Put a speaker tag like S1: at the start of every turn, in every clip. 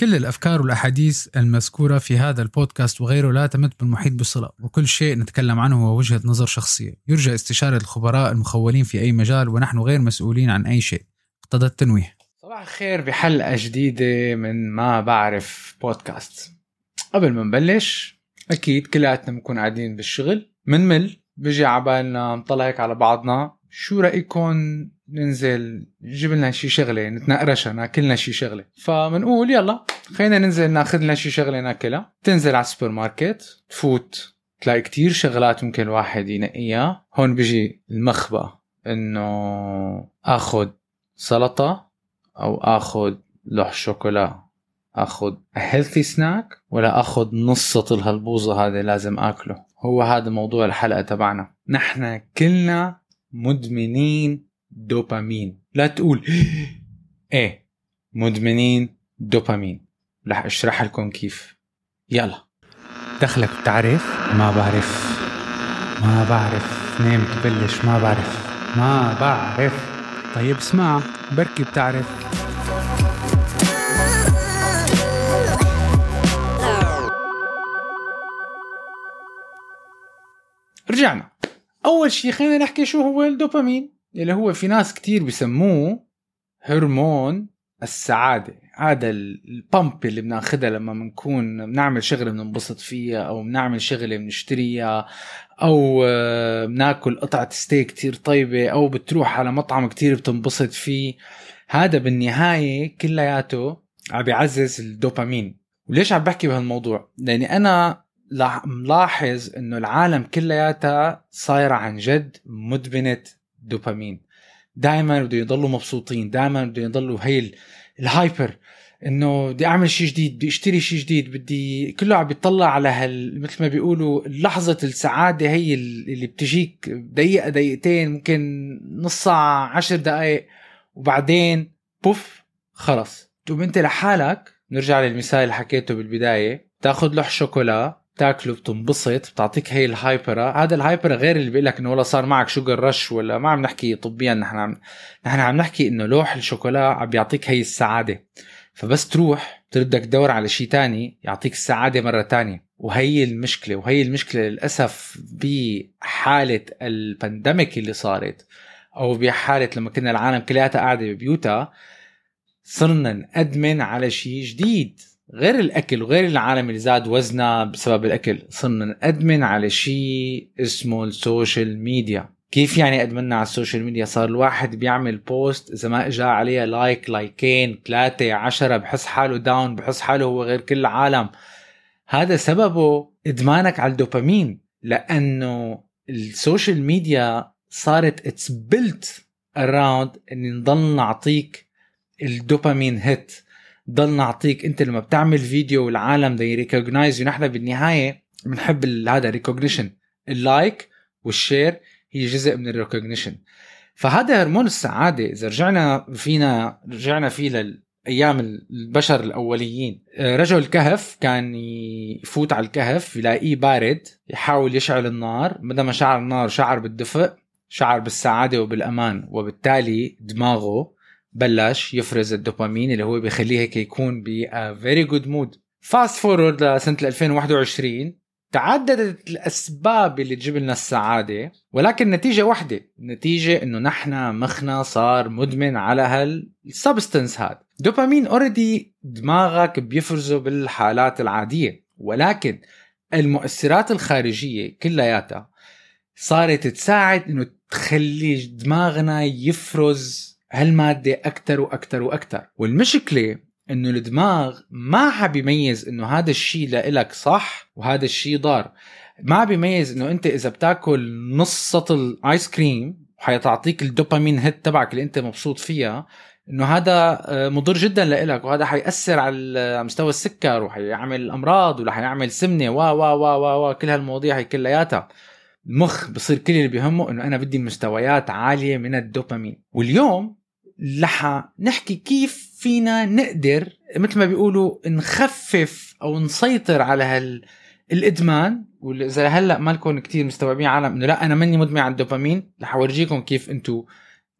S1: كل الأفكار والأحاديث المذكورة في هذا البودكاست وغيره لا تمت بالمحيط بصلة وكل شيء نتكلم عنه هو وجهة نظر شخصية. يرجى استشارة الخبراء المخولين في أي مجال ونحن غير مسؤولين عن أي شيء. اقتضى التنويه.
S2: صباح الخير بحلقة جديدة من ما بعرف بودكاست. قبل ما نبلش أكيد كلياتنا بنكون قاعدين بالشغل. منمل بيجي عبالنا نطلع هيك على بعضنا. شو رأيكم ننزل نجيب لنا شي شغلة نتنقرش ناكلنا شي شغلة. فبنقول يلا خلينا ننزل ناخذ لنا شي شغلة ناكلها. تنزل على السوبر ماركت تفوت تلاقي كتير شغلات ممكن الواحد ينقيها. هون بيجي المخ بقى إنه آخذ سلطة أو آخذ لوح شوكولا آخذ healthy snack ولا آخذ نص سطل هالبوظه هذا لازم آكله. هو هذا موضوع الحلقة تبعنا. نحن كلنا مدمنين دوبامين. لا تقول إيه مدمنين دوبامين. رح أشرح لكم كيف. يلا. دخلك بتعرف؟ ما بعرف. ما بعرف. نام تبلش. ما بعرف. ما بعرف.
S1: طيب اسمع بركي بتعرف.
S2: رجعنا. أول شيء خلينا نحكي شو هو الدوبامين. اللي هو في ناس كتير بسموه هرمون السعادة. هذا ال pump اللي بناخذها لما بنكون بنعمل شغلة بننبسط فيها أو بنعمل شغلة بنشتريها أو آه، بناكل قطعة ستيك كتير طيبة أو بتروح على مطعم كتير بتنبسط فيه. هذا بالنهاية كلياته عم بيعزز الدوبامين. وليش عم بحكي بهالموضوع؟ لأني أنا ملاحظ إنه العالم كلياتها صايرة عن جد مدمنة دوبامين. دائما بده يضلوا مبسوطين دائما بده يضلوا هي ال hyper إنه بدي أعمل شيء جديد بدي أشتري شيء جديد بدي كله عم بيطلع على هال مثل ما بيقولوا لحظة السعادة هي اللي بتجيك دقيقة دقيقتين ممكن نص ساعة عشر دقائق وبعدين بوف خلص. تقوم أنت لحالك نرجع للمثال اللي حكيته بالبداية تاخذ لوح شوكولا بتاكله بتنبسط بتعطيك هي الهايبر هذا الهايبر غير اللي بيقول لك إنه والله صار معك sugar rush ولا ما عم نحكي طبيا نحن عم نحن عم نحكي إنه لوح الشوكولا عم بيعطيك هي السعادة. فبس تروح تردك تدور على شيء تاني يعطيك السعادة مرة تانية. وهي المشكلة وهي المشكلة للأسف بحالة ال pandemic اللي صارت أو بحالة لما كنا العالم كلياتها قاعدة ببيوتها صرنا نأدمن على شيء جديد. غير الأكل وغير العالم اللي زاد وزنه بسبب الأكل صرنا نأدمن على شيء اسمه ال social media. كيف يعني ادمنا على ال social media؟ صار الواحد بيعمل post إذا ما اجى عليها like لايكين ثلاثة عشرة بحس حاله down بحس حاله هو غير كل العالم. هذا سببه إدمانك على الدوبامين لأنه ال social media صارت it's built around إن نضل نعطيك الدوبامين hit ضل نعطيك انت لما بتعمل فيديو والعالم the recognize نحن بالنهاية بنحب هذا recognition ال like وال share هي جزء من ال recognition فهذا هرمون السعادة. إذا رجعنا فينا رجعنا فيه للايام البشر الأوليين. رجل الكهف كان يفوت على الكهف يلاقيه بارد يحاول يشعل النار. بدل ما شعر النار شعر بالدفء شعر بالسعادة وبالأمان وبالتالي دماغه بلش يفرز الدوبامين اللي هو بيخليه هيك يكون ب very good mood fast forward لسنة 2021 تعددت الأسباب اللي تجيب لنا السعادة ولكن نتيجة واحدة. النتيجه إنه نحن مخنا صار مدمن على هال substance هذا دوبامين already دماغك بيفرزه بالحالات العادية. ولكن المؤثرات الخارجية كلياتها صارت تساعد إنه تخلي دماغنا يفرز هالمادة أكثر وأكثر وأكثر والمشكلة إنه الدماغ ما عم يميز إنه هذا الشيء لإلك صح وهذا الشيء ضار. ما بيميز إنه أنت إذا بتاكل نص سطل آيس كريم حيتعطيك الدوبامين هيت تبعك اللي أنت مبسوط فيها إنه هذا آه، مضر جدا لإلك وهذا حيأثر على مستوى السكر وحيعمل أمراض ولا حيعمل سمنة و و و و كل هالمواضيع هي كلياتها. المخ بصير كل اللي بيهمه إنه أنا بدي مستويات عالية من الدوبامين. واليوم رح نحكي كيف فينا نقدر مثل ما بيقولوا نخفف أو نسيطر على هال الإدمان وإذا هلأ مالكم كتير مستوعبين عالم إنه لا أنا ماني مدمن على الدوبامين رح أورجيكم كيف أنتم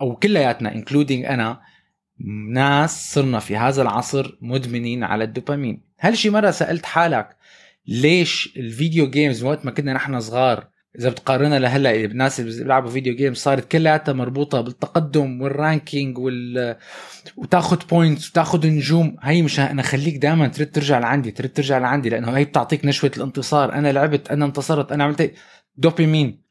S2: أو كلياتنا including أنا ناس صرنا في هذا العصر مدمنين على الدوبامين. هل شي مرة سألت حالك ليش ال video games وقت ما كنا نحن صغار إذا بتقارنها لهلأ الناس اللي بيلعبوا video games صارت كلها مربوطة بالتقدم وال ranking وال وتاخذ points وتاخذ نجوم. هي مش أنا خليك دائما تريد ترجع لعندي تريد ترجع لعندي لأنه هي بتعطيك نشوة الانتصار. أنا لعبت أنا انتصرت أنا عملت دوبامين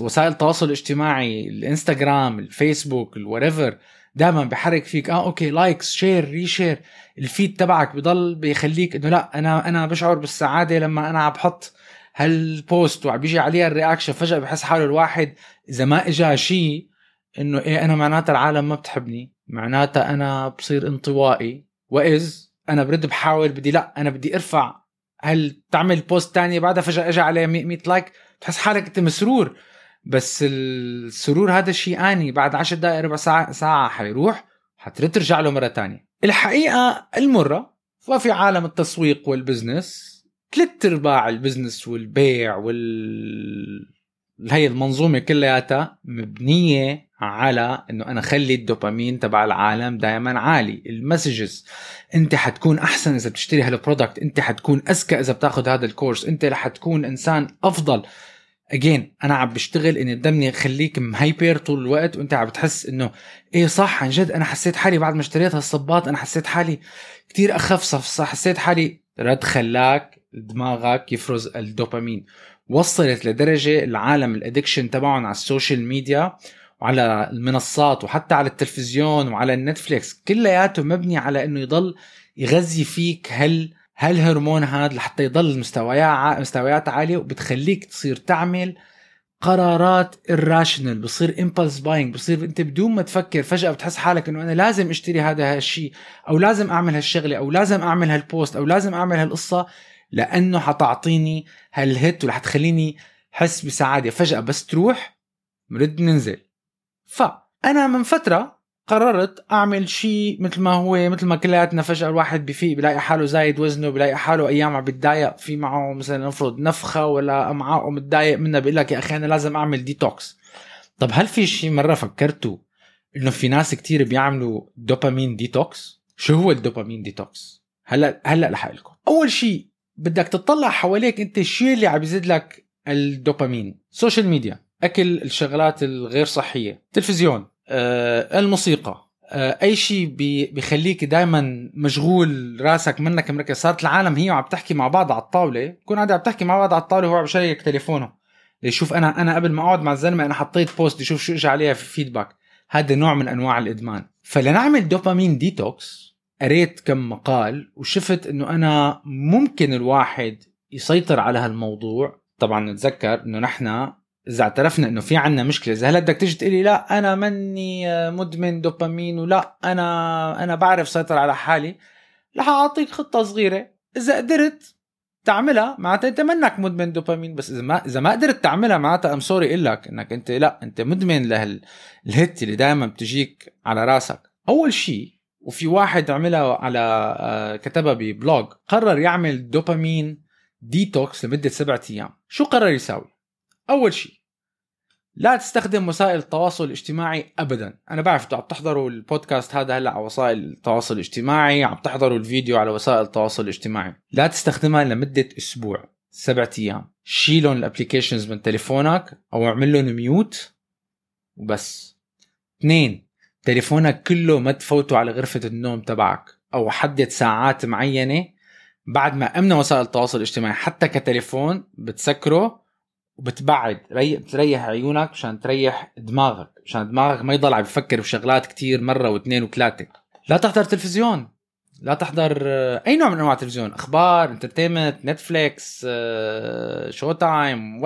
S2: وسائل التواصل الاجتماعي الإنستغرام الفيسبوك ال whatever دائما بحرك فيك. آه okay likes share reshare ال feed تبعك بضل بيخليك إنه لأ أنا أنا بشعر بالسعادة لما أنا عم بحط هال post وعم بيجي عليها ال reaction فجأة بحس حاله الواحد إذا ما اجى شيء إنه إيه أنا معناتها العالم ما بتحبني. معناتها أنا بصير انطوائي. واذ أنا برد بحاول بدي لا أنا بدي أرفع. هل تعمل post تانية بعدها فجأة اجى عليه 100 like بتحس حالك أنت مسرور. بس السرور هذا شيء آني. بعد 10 دقائق ربع ساعة ساعة حيروح حترد ترجع له مرة تانية. الحقيقة المرة وفي عالم التسويق وال business ثلاث أرباع ال business والبيع وال هي المنظومة كلياتها مبنية على إنه أنا خلي الدوبامين تبع العالم دائما عالي. ال messages أنت حتكون أحسن إذا بتشتري هال product أنت حتكون أذكى إذا بتاخذ هذا الكورس أنت رح تكون إنسان أفضل. again أنا عم بشتغل إني ضمني خليك مهايبر طول الوقت وأنت عم بتحس إنه إيه صح عن جد أنا حسيت حالي بعد ما اشتريت هالصباط أنا حسيت حالي كتير أخف صح حسيت حالي رد خلاك دماغك يفرز الدوبامين. وصلت لدرجة العالم ال addiction تبعهم على ال social media وعلى المنصات وحتى على التلفزيون وعلى النتفليكس كلياته مبني على إنه يضل يغذي فيك هل هالهرمون هذا لحتى يضل مستويات مستويات عالية وبتخليك تصير تعمل قرارات irrational بصير impulse buying بصير أنت بدون ما تفكر فجأة بتحس حالك إنه أنا لازم أشتري هذا هالشيء أو لازم أعمل هالشغلة أو لازم أعمل هال post أو لازم أعمل هالقصة. لأنه حتعطيني هال hit ولا حتخليني حس بسعادة. فجأة بس تروح مرد ننزل فأنا من فترة قررت أعمل شيء مثل ما هو مثل ما كلياتنا فجأة الواحد بفيق بلاقي حاله زايد وزنه بلاقي حاله أيام عم بتضايق في معه مثلا نفرض نفخة ولا أمعاء متضايق منها بيقول لك يا أخي أنا لازم أعمل ديتوكس طب هل في شيء مرة فكرتوا إنه في ناس كتير بيعملوا dopamine detox شو هو ال dopamine detox هلا هلا رح لكم أول شيء بدك تطلع حواليك انت الشيء اللي عم يزيد لك ال dopamine؟ social media أكل الشغلات الغير صحية تلفزيون آه، الموسيقى آه، أي شيء بيخليك دائما مشغول راسك منك مركز. صارت العالم هي وعم تحكي مع بعض على الطاولة كون قاعد عم تحكي مع بعض على الطاولة وهو عم ي check تليفونه. شوف أنا أنا قبل ما أقعد مع الزلمة أنا حطيت post يشوف شو اجى عليها في feedback هذا نوع من أنواع الإدمان. فلنعمل dopamine detox قريت كم مقال وشفت إنه أنا ممكن الواحد يسيطر على هالموضوع. طبعا نتذكر إنه نحن إذا اعترفنا إنه في عنا مشكلة إذا هلا بدك تيجي تقولي لا أنا مني مدمن دوبامين ولا أنا أنا بعرف سيطر على حالي رح أعطيك خطة صغيرة. إذا قدرت تعملها معناتها أنت منك مدمن دوبامين بس إذا ما إذا ما قدرت تعملها معناتها I'm sorry أقول لك إنك أنت لا أنت مدمن لهال hit اللي دائما بتجيك على راسك. أول شيء وفي واحد عملها على آه، كتبها ب blog. قرر يعمل dopamine detox لمدة سبعة أيام. شو قرر يساوي؟ أول شيء لا تستخدم وسائل التواصل الاجتماعي ابدا. أنا بعرف عم تحضروا البودكاست هذا هلأ على وسائل التواصل الاجتماعي عم تحضروا الفيديو على وسائل التواصل الاجتماعي. لا تستخدمها لمدة أسبوع سبعة أيام. شيلهم ال applications من تليفونك أو اعمل لهم mute وبس. اثنين تليفونك كله ما تفوته على غرفة النوم تبعك أو حدد ساعات معينة بعد ما امنى وسائل التواصل الاجتماعي حتى كتليفون بتسكره وبتبعد ري... بتريح عيونك مشان تريح دماغك مشان دماغك ما يضل عم يفكر بشغلات كتير مرة واثنين وثلاثة. لا تحضر تلفزيون لا تحضر آه، أي نوع من أنواع التلفزيون أخبار entertainment Netflix Showtime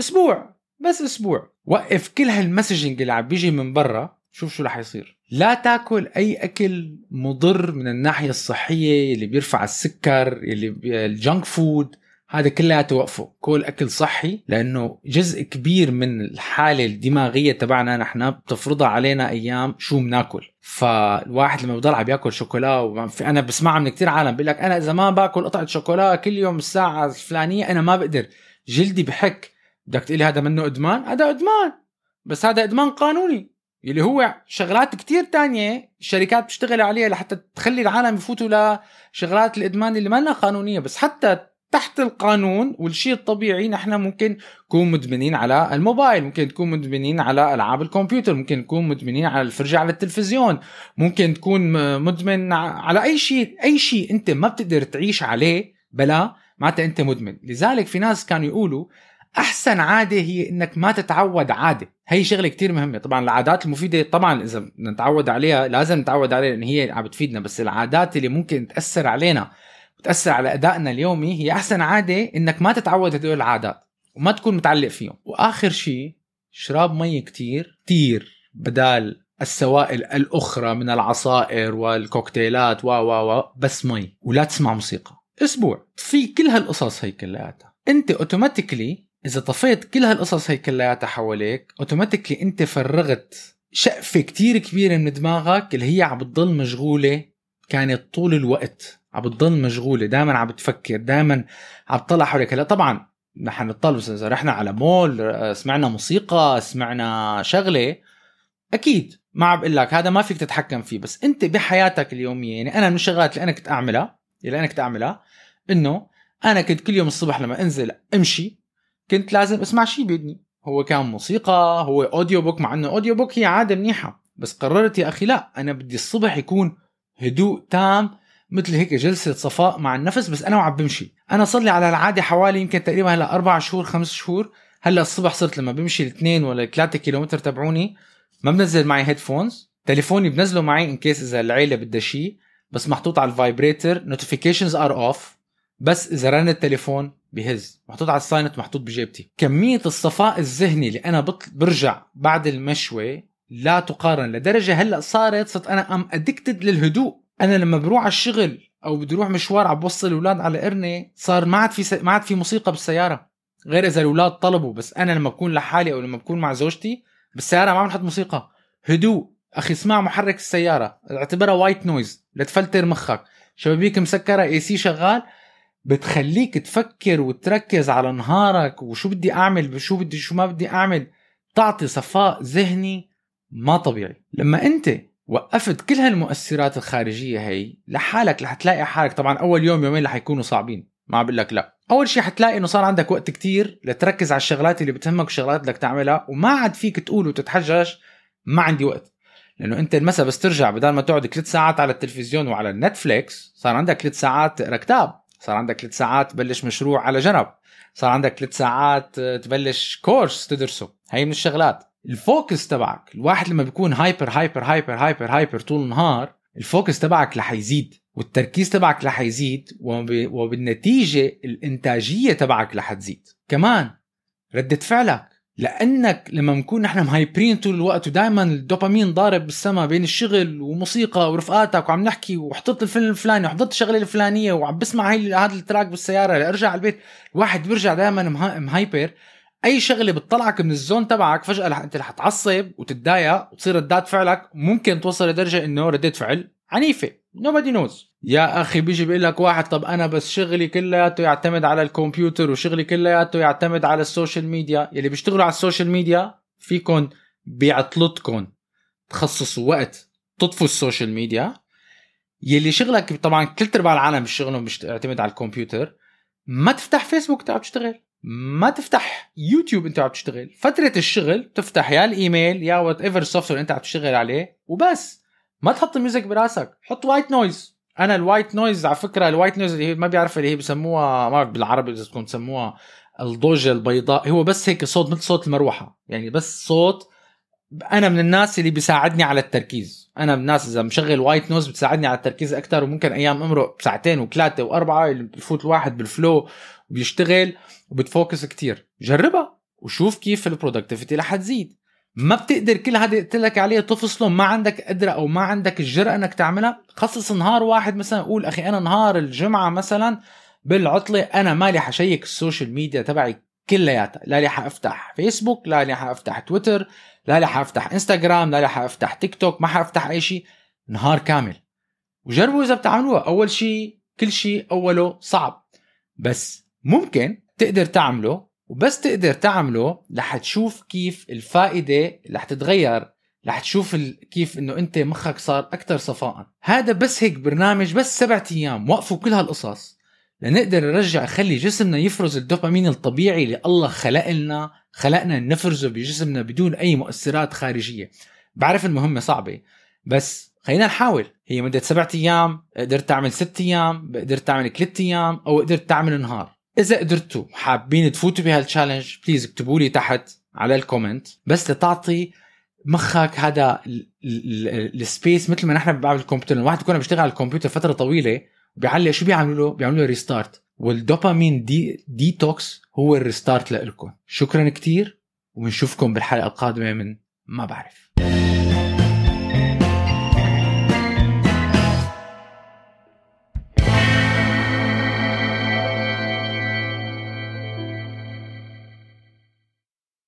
S2: أسبوع بس أسبوع. وقف كل هال messaging اللي عم بيجي من برا شوف شو رح يصير. لا تاكل أي أكل مضر من الناحية الصحية اللي بيرفع السكر اللي ال junk food. هذا كلياته وقفه كل أكل صحي لأنه جزء كبير من الحالة الدماغية تبعنا نحن بتفرضها علينا إياها شو بناكل فالواحد لما بضل عم ياكل شوكولا أنا بسمعها من كتير عالم بيقول لك أنا إذا ما باكل قطعة شوكولا كل يوم الساعة الفلانية أنا ما بقدر. جلدي بحك. بدك تقولي هذا منه إدمان؟ هذا إدمان. بس هذا إدمان قانوني. اللي هو شغلات كتير تانية الشركات بتشتغل عليها لحتى تخلي العالم يفوتوا لشغلات الإدمان اللي ما قانونية. بس حتى تحت القانون والشيء الطبيعي نحن ممكن نكون مدمنين على الموبايل ممكن تكون مدمنين على ألعاب الكمبيوتر ممكن نكون مدمنين على الفرجة على التلفزيون ممكن تكون مدمن على أي شيء. أي شيء أنت ما بتقدر تعيش عليه بلا معناتها أنت مدمن. لذلك في ناس كانوا يقولوا أحسن عادة هي إنك ما تتعود عادة. هي شغلة كتير مهمة. طبعا العادات المفيدة طبعا إذا نتعود عليها لازم نتعود عليها لأن هي عم بتفيدنا بس العادات اللي ممكن تأثر علينا وتأثر على أدائنا اليومي هي أحسن عادة إنك ما تتعود هدول العادات وما تكون متعلق فيهم. وآخر شيء شراب مي كتير كتير بدال السوائل الأخرى من العصائر والكوكتيلات و و و بس مي ولا تسمع موسيقى. أسبوع. في كل هالقصص هي كلياتها. أنت automatically إذا طفيت كل هالقصص هي كلياتها حواليك automatically أنت فرغت شقفة كتير كبيرة من دماغك اللي هي عم بتضل مشغولة كانت طول الوقت عم بتضل مشغولة دائما عم بتفكر دائما عم تطلع حواليك هلأ طبعا نحن نطلب إذا رحنا على مول سمعنا موسيقى سمعنا شغلة أكيد ما عم بقول لك هذا ما فيك تتحكم فيه. بس أنت بحياتك اليومية يعني أنا من الشغلات اللي أنا كنت أعملها اللي أنا كنت أعملها إنه أنا كنت كل يوم الصبح لما أنزل أمشي كنت لازم اسمع شيء بإذني هو كان موسيقى هو audiobook مع إنه audiobook هي عادة منيحة. بس قررت يا أخي لا أنا بدي الصبح يكون هدوء تام مثل هيك جلسة صفاء مع النفس بس أنا وعم بمشي. أنا صار لي على العادة حوالي يمكن تقريبا هلا أربع شهور خمس شهور. هلا الصبح صرت لما بمشي الاثنين ولا 3 كيلومتر تبعوني ما بنزل معي headphones تليفوني بنزله معي in case إذا العيلة بدها شيء بس محطوط على ال vibrator notifications are off بس إذا رن التليفون بهز محطوط على ال silent محطوط بجيبتي. كمية الصفاء الذهني اللي أنا برجع بعد المشي لا تقارن لدرجة هلأ صارت صرت أنا I'm addicted للهدوء. أنا لما بروح على الشغل أو بدي أروح مشوار عم بوصل الاولاد على قرني صار ما عاد في س... ما عاد في موسيقى بالسيارة. غير إذا الأولاد طلبوا بس أنا لما بكون لحالي أو لما بكون مع زوجتي بالسيارة ما بنحط موسيقى. هدوء. أخي اسمع محرك السيارة اعتبرها white noise لتفلتر مخك. شبابيك مسكرة AC شغال. بتخليك تفكر وتركز على نهارك وشو بدي أعمل شو بدي شو ما بدي أعمل تعطي صفاء ذهني ما طبيعي. لما أنت وقفت كل هالمؤثرات الخارجية هي لحالك رح تلاقي حالك. طبعا أول يوم يومين رح يكونوا صعبين. ما بقول لك لا. أول شيء حتلاقي إنه صار عندك وقت كتير لتركز على الشغلات اللي بتهمك والشغلات اللي بدك تعملها وما عاد فيك تقول وتتحجج ما عندي وقت. لأنه أنت المسا بس ترجع بدل ما تقعد ثلاث ساعات على التلفزيون وعلى ال Netflix صار عندك ثلاث ساعات تقرأ كتاب. صار عندك ثلاث ساعات تبلش مشروع على جنب. صار عندك ثلاث ساعات تبلش course تدرسه. هي من الشغلات. ال focus تبعك الواحد لما بيكون hyper hyper hyper hyper hyper طول النهار ال focus تبعك رح يزيد والتركيز تبعك رح يزيد وبالنتيجة الإنتاجية تبعك رح تزيد. كمان ردة فعلك. لأنك لما نكون نحن مهايبرين طول الوقت ودائما الدوبامين ضارب بالسما بين الشغل وموسيقى ورفقاتك وعم نحكي وحطيت الفيلم الفلاني وحضرت الشغلة الفلانية وعم بسمع هي هذا ال track بالسيارة لأرجع على البيت الواحد بيرجع دائما مهايبر. أي شغلة بتطلعك من ال zone تبعك فجأة رح أنت رح تعصب وتتضايق وتصير ردات فعلك ممكن توصل لدرجة إنه ردة فعل عنيفة. Nobody knows. يا أخي بيجي بيقول لك واحد طب أنا بس شغلي كلياته يعتمد على الكمبيوتر وشغلي كلياته يعتمد على ال social media. يلي بيشتغلوا على ال social media فيكم بعطلتكم تخصصوا وقت تطفوا ال social media. يلي شغلك طبعا تلات ارباع العالم شغلهم بيعتمد على الكمبيوتر. ما تفتح فيسبوك تقعد تشتغل. ما تفتح يوتيوب انت عم تشتغل. فترة الشغل تفتح يا الإيميل يا whatever software انت عم تشتغل عليه وبس. ما تحط ال music براسك. حط white noise أنا ال white noise على فكرة ال white noise اللي هي ما بيعرف اللي هي بسموها ما بعرف بالعربي إذا تكون تسموها الضجة البيضاء هو بس هيك صوت مثل صوت المروحة. يعني بس صوت أنا من الناس اللي بيساعدني على التركيز. أنا من الناس إذا مشغل white noise بتساعدني على التركيز أكثر وممكن أيام امرق ساعتين وثلاثة وأربعة بفوت الواحد بال flow وبيشتغل وبت focus كتير. جربها وشوف كيف ال productivity رح تزيد. ما بتقدر كل هذا قلت لك عليه تفصله ما عندك قدرة أو ما عندك الجرأة إنك تعملها. خصص نهار واحد مثلا قول أخي أنا نهار الجمعة مثلا بالعطلة أنا مالي ح check ال social media تبعي كلياتها. لا لي حأفتح فيسبوك لا لي حأفتح تويتر لا لي حأفتح إنستغرام لا لي حأفتح تيك توك ما حأفتح أي شيء. نهار كامل. وجربوا إذا بتعملوها. أول شيء كل شيء أوله صعب. بس ممكن تقدر تعمله وبس تقدر تعمله رح تشوف كيف الفائدة رح تتغير رح تشوف. كيف إنه أنت مخك صار أكثر صفاء. هذا بس هيك برنامج بس سبعة أيام وقفوا كل هالقصص لنقدر نرجع خلي جسمنا يفرز الدوبامين الطبيعي اللي الله خلق لنا خلقنا نفرزه بجسمنا بدون أي مؤثرات خارجية. بعرف المهمة صعبة بس خلينا نحاول. هي مدة سبعة أيام قدرت تعمل ست أيام قدرت تعمل ثلاث أيام أو قدرت تعمل نهار. إذا قدرتوا حابين تفوتوا بهال challenge please اكتبوا لي تحت على ال comment بس لتعطي مخك هذا ال space مثل ما نحن بنعمل الكمبيوتر الواحد بيكون بيشتغل على الكمبيوتر فترة طويلة وبيعلق شو بيعملوا له؟ بيعملوا له restart والدوبامين دي ديتوكس هو ال restart لكم شكرا كتير. وبنشوفكم بالحلقة القادمة من ما بعرف.